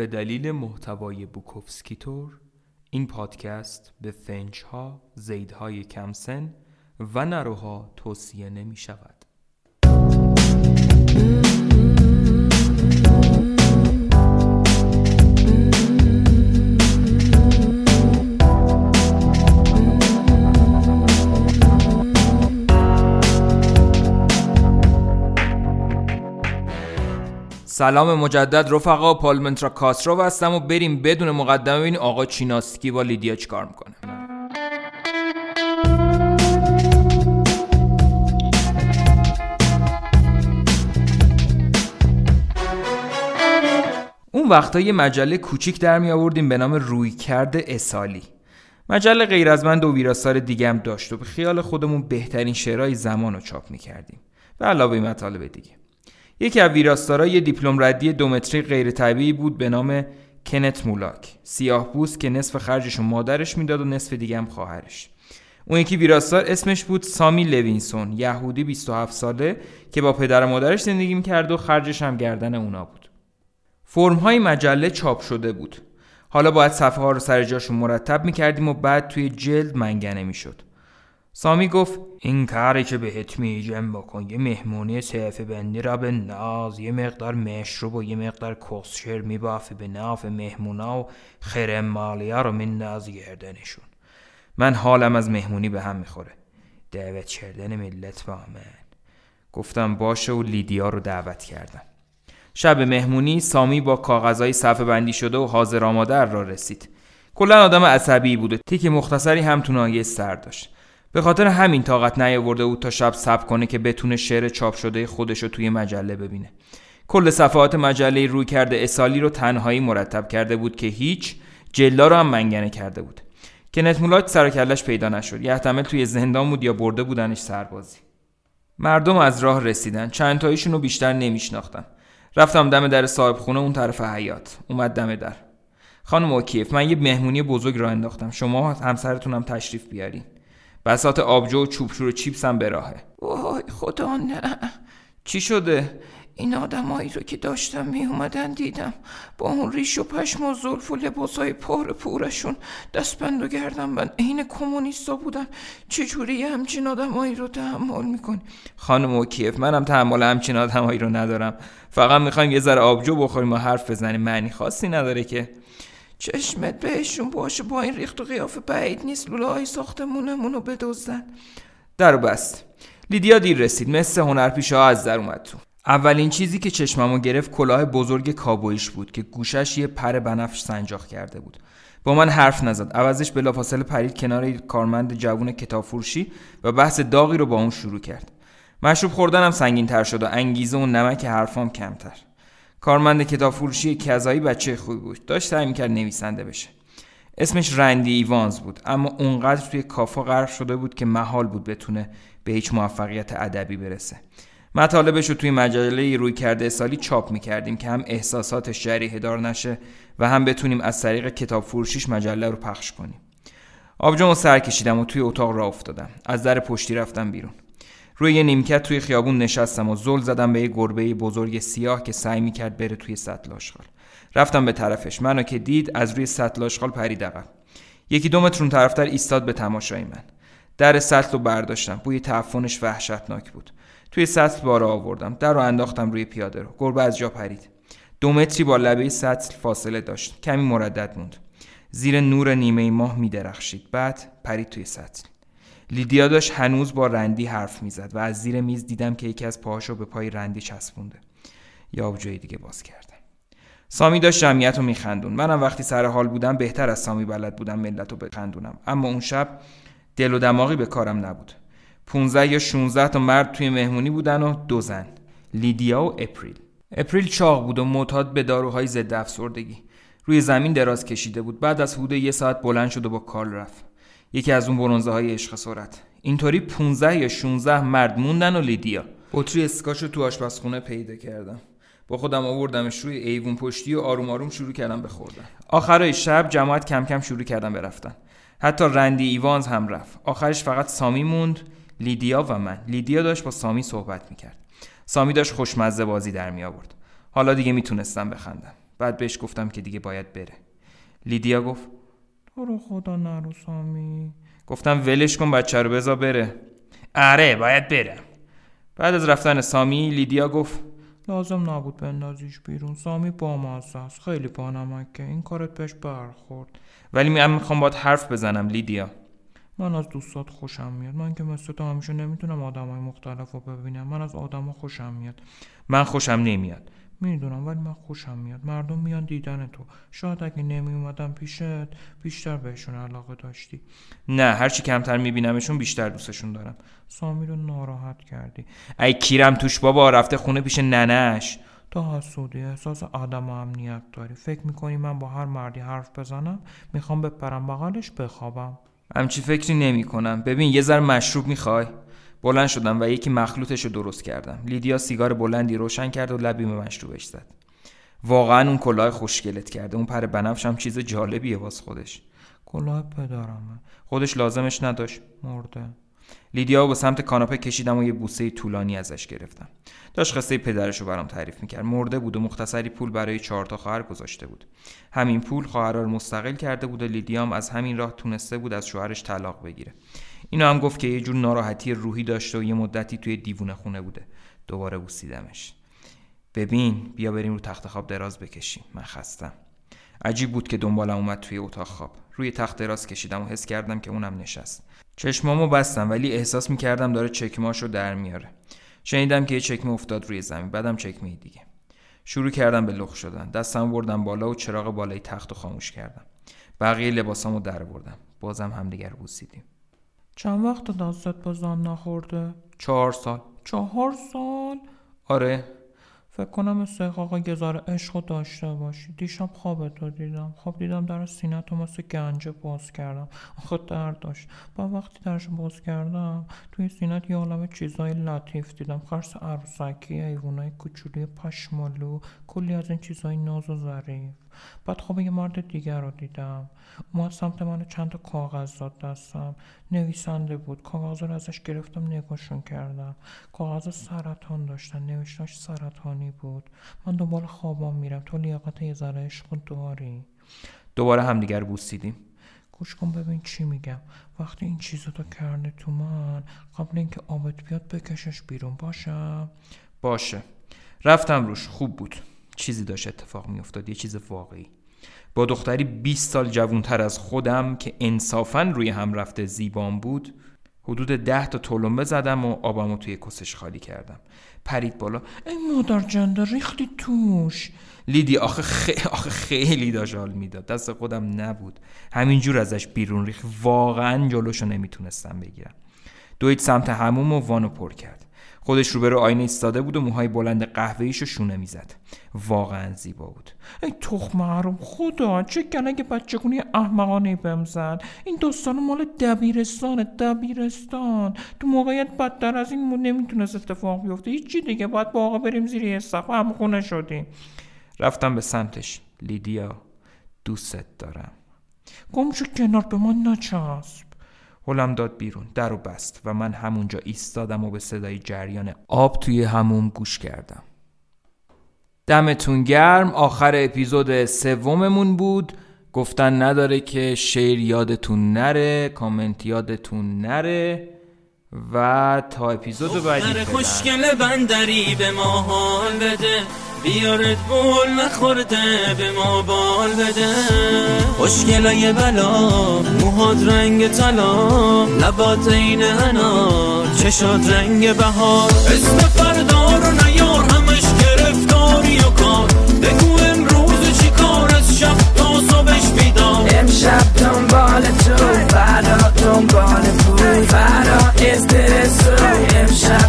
به دلیل محتوای بوکوفسکیتور این پادکست به فنجها، زیدهای کمسن و نروها توصیه نمی شود. سلام مجدد رفقا پالمنترا کاسرو هستم و بریم بدون مقدمه ببینیم آقا چیناسکی با لیدیا چیکار می‌کنه؟ اون وقتا یه مجله کوچیک در می آوردیم به نام رویکرد اسالی. مجله غیر از من دو ویراستار دیگه هم داشت و به خیال خودمون بهترین شعرهای زمان رو چاپ می کردیم و علاوه مطالب دیگه. یکی از ویراستارا یه دیپلم ردی دومتری غیر طبیعی بود به نام کنت مولاک سیاه بوست که نصف خرجش رو مادرش می‌داد و نصف دیگه هم خواهرش. اون یکی ویراستار اسمش بود سامی لوینسون یهودی 27 ساله که با پدر و مادرش زندگی می‌کرد و خرجش هم گردن اونا بود. فرم های مجله چاپ شده بود. حالا باید صفحه ها رو سر جاشون مرتب می‌کردیم و بعد توی جلد منگنه می‌شد. سامی گفت این کاری که بهت میگم بکن. یه مهمونی صرف بندی را به ناز یه مقدار مشروب و یه مقدار کسشر میبافی به ناف مهمونا و خرم مالیا رو ناز گردنشون. من حالم از مهمونی به هم می‌خوره. دعوت کردن ملت با من. گفتم باشه و لیدیا رو دعوت کردم. شب مهمونی سامی با کاغذهای صفحه بندی شده و حاضر آماده را رسید. کلا آدم عصبی بوده تیک مختصری هم تو سر داشت. به خاطر همین طاقت نیاورده بود تا شب صبر کنه که بتونه شعر چاپ شده خودش رو توی مجله ببینه. کل صفحات مجله روی کرده اسالی رو تنهایی مرتب کرده بود که هیچ جلا رو هم منگنه کرده بود. کنت مولاک سر کلش پیدا نشد. احتمال توی زندان بود یا برده بودنش سربازی. مردم از راه رسیدن. چند تایشون رو بیشتر نمیشناختن. رفتم دم در صاحب خونه اون طرف حیات اومد دم در. خانم اوکیف من یه مهمونی بزرگ را انداختم. شما همسرتونم تشریف بیارین. بسات آبجو و چوبشور و چیپس هم به راهه. وای خدا نه. چی شده؟ این آدمایی رو که داشتم می اومدن دیدم. با اون ریش و پشم و زلف و لباسای پار پورشون. دستبند و گردم بند عین کمونیستا بودن. چجوری همچین آدمایی رو تحمل می‌کنی؟ خانم اوکیف منم تحمل همچین آدمایی رو ندارم. فقط می‌خوایم یه ذره آبجو بخوریم و حرف بزنیم. معنی خاصی نداره که. چشمت بهشون باشه با این ریخت و قیافه بعید نیست. لوله های ساختمونمون رو بدزدن در بست لیدیا دیر رسید. مثل هنرپیشه ها از در اومد تو. اولین چیزی که چشممو گرفت کلاه بزرگ کابویش بود که گوشش یه پر بنفش سنجاق کرده بود. با من حرف نزد. عوضش بلافاصله پرید کنار کارمند جوون کتاب فروشی و بحث داغی رو با اون شروع کرد. مشروب خوردنم سنگین تر شد و انگیزه و نمک حرفام کمتر. کارمند کتاب فروشی کذایی بچه خوبی بود. داشت سعی می‌کرد نویسنده بشه. اسمش رندی ایوانز بود اما اونقدر توی کافا غرق شده بود که محال بود بتونه به هیچ موفقیت ادبی برسه. مطالبش رو توی مجله روی کرده سالی چاپ می‌کردیم که هم احساساتش جریه دار نشه و هم بتونیم از طریق کتاب فروشیش مجله رو پخش کنیم. آبجامو سر کشیدم و توی اتاق را افتادم. از در پشتی رفتم بیرون. روی یه نیمکت توی خیابون نشستم و زل زدم به یه گربه بزرگ سیاه که سعی می‌کرد بره توی سطل آشغال. رفتم به طرفش. منو که دید از روی سطل آشغال پرید عقب یکی دو متر اون طرفتر ایستاد به تماشای من. در سطل رو برداشتم. بوی تعفنش وحشتناک بود. توی سطل بارا آوردم. در رو انداختم روی پیاده رو. گربه از جا پرید. دو متری با لبه سطل فاصله داشت. کمی مردد موند. زیر نور نیمه ماه میدرخشید. بعد پرید توی سطل. لیدیا داشت هنوز با رندی حرف می‌زد و از زیر میز دیدم که یکی از پاهاشو به پای رندی چسبونده. یا جای دیگه باز کردم سامی داشت جمعیت رو میخندون منم وقتی سر حال بودم بهتر از سامی بلد بودم ملت رو بخندونم. اما اون شب دل و دماغی به کارم نبود. 15 یا 16 تا مرد توی مهمونی بودن و دو زن لیدیا و اپریل. اپریل چاق بود و معتاد به داروهای ضد افسردگی روی زمین دراز کشیده بود. بعد از حدود یه ساعت بلند شد و با کارل رفت. یکی از اون برونزه های عشق سرعت. اینطوری 15 یا 16 مرد موندن و لیدیا. بطری اسکاچو تو آشپزخونه پیدا کردم. با خودم آوردمش روی ایوون پشتی و آروم آروم شروع کردم بخوردن آخرای شب جماعت کم کم شروع کردم برفتن حتی رندی ایوانز هم رفت. آخرش فقط سامی موند لیدیا و من. لیدیا داشت با سامی صحبت می‌کرد. سامی داشت خوشمزه بازی در می آورد حالا دیگه می‌تونستم بخندم. بعد بهش گفتم که دیگه باید بره. لیدیا گفت تو رو خدا نرو سامی گفتم ولش کن بچه رو بذار بره. آره باید برم بعد از رفتن سامی لیدیا گفت لازم نبود بندازیش بیرون. سامی بامزه است. خیلی بانمکه این کارت بهش برخورد. ولی من می‌خوام باید حرف بزنم لیدیا. من از دوستات خوشم میاد. من که مثل تو همیشه نمی‌تونم آدمای مختلف رو ببینم. من از آدما خوشم میاد. من خوشم نمیاد. می‌دونم ولی من خوشم میاد. مردم میان دیدن تو. شاید اگه نمی اومدم پیشت بیشتر بهشون علاقه داشتی. نه هرچی کمتر میبینمشون بیشتر دوستشون دارم. سامی رو ناراحت کردی. ای کیرم توش بابا رفته خونه پیش ننش تو حسودی احساس آدم و امنیت داری. فکر می‌کنی من با هر مردی حرف بزنم می‌خوام بپرم بغلش بخوابم. همچی فکری نمی کنم ببین یه ذره مشروب می‌خوای. بلند شدم و یکی مخلوطش رو درست کردم. لیدیا سیگار بلندی روشن کرد و لبی به مشروبش زد. واقعا اون کلاه خوشگلت کرده. اون پر بنفش هم چیز جالبیه واس خودش. کلاه پدرمه خودش لازمش نداشت. مرده. لیدیا به سمت کاناپه کشیدم و یه بوسه طولانی ازش گرفتم. داشت قصه پدرش رو برام تعریف می‌کرد. مرده بود و مختصری پول برای چهار تا خواهر گذاشته بود. همین پول خواهرها مستقل کرده بود و لیدیام از همین راه تونسته بود از شوهرش طلاق بگیره. اینو هم گفت که یه جور ناراحتی روحی داشته و یه مدتی توی دیوونه خونه بوده. دوباره بوسیدمش. ببین بیا بریم رو تخت خواب دراز بکشیم. من خستم. عجیب بود که دنبالم اومد توی اتاق خواب. روی تخت دراز کشیدم و حس کردم که اونم نشست. چشمامو بستم ولی احساس می‌کردم داره چکماشو در میاره. شنیدم که یه چکمه افتاد روی زمین بعدم چکمه دیگه. شروع کردم به لخ شدن. دستم بردم بالا و چراغ بالای تخت رو خاموش کردم. بقیه لباسامو در بردم. بازم همدیگر بوسیدیم. چند وقت دستت بزن نخورده؟ چهار سال. چهار سال؟ آره. فکر کنم استحقاق ذره عشق رو داشته باشی. دیشب خوابتو دیدم. خواب دیدم در سینه تو مثل گنجه باز کردم. آخه درد داشت. با وقتی درش باز کردم توی سینت یه عالم چیزای لطیف دیدم. خرس عروسکی ایوونای کوچولی پشمالو کلی از این چیزای ناز و ظریف. بعد خواب یه مرد دیگر رو دیدم. اومد سمت من چند تا کاغذ داد دستم. نویسنده بود. کاغذ رو ازش گرفتم نگاشون کردم. کاغذ سرطان داشتن. نوشتاش سرطانی بود. من دنبال خوابام میرم. تو لیاقت یه ذره عشق داری. دوباره همدیگر بوسیدیم. گوش کن ببین چی میگم. وقتی این چیزا تو کرده تو من قبل اینکه آبت بیاد بکشش بیرون. باشم باشه. رفتم روش. خوب بود. چیزی داشت اتفاق میافتاد یه چیز واقعی. با دختری 20 سال جوانتر از خودم که انصافا روی هم رفته زیبان بود حدود ده تا تلمبه زدم و آبمو توی کسش خالی کردم. پرید بالا ای مادر جنده ریختی توش؟ لیدی آخه, خ... آخه خیلی داشت حال می‌داد. دست خودم نبود. همینجور ازش بیرون ریخت. واقعا جلوشو نمی‌تونستم بگیرم. دوید سمت هموم و وانو پر کرد. خودش روبرو آینه ایستاده بود و موهای بلند قهوه‌ایشو شونه می‌زد. واقعا زیبا بود. ای تخم حروم خدا چه گلگ بچه کنی احمقانه بهم زد این داستان مال دبیرستان دبیرستان. تو موقعیت بدتر از این نمی‌تونست اتفاق بیفته. هیچی دیگه باید با آقا بریم زیر سقف. هم خونه شدیم. رفتم به سمتش. لیدیا دوستت دارم. گم شو کنار به من نچسب. هلم داد بیرون در و بست و من همونجا ایستادم و به صدای جریان آب توی هموم گوش کردم. دمتون گرم. آخر اپیزود سوممون بود. گفتن نداره که شیر یادتون نره کامنت یادتون نره و تا اپیزود بعدی خوشگل بندری به ما حال بده. بیارت بول نخورده به ما بال بده. خوشگلای بلا موهاد رنگ طلا. لبات این انا چشات رنگ بهار. اسم فردار رو نیار همش گرفتاری و کار. بگو امروز چی کار از شب تا صبحش بیدار. امشب دنبال تو فردا دنبال پول فردا استرس امشب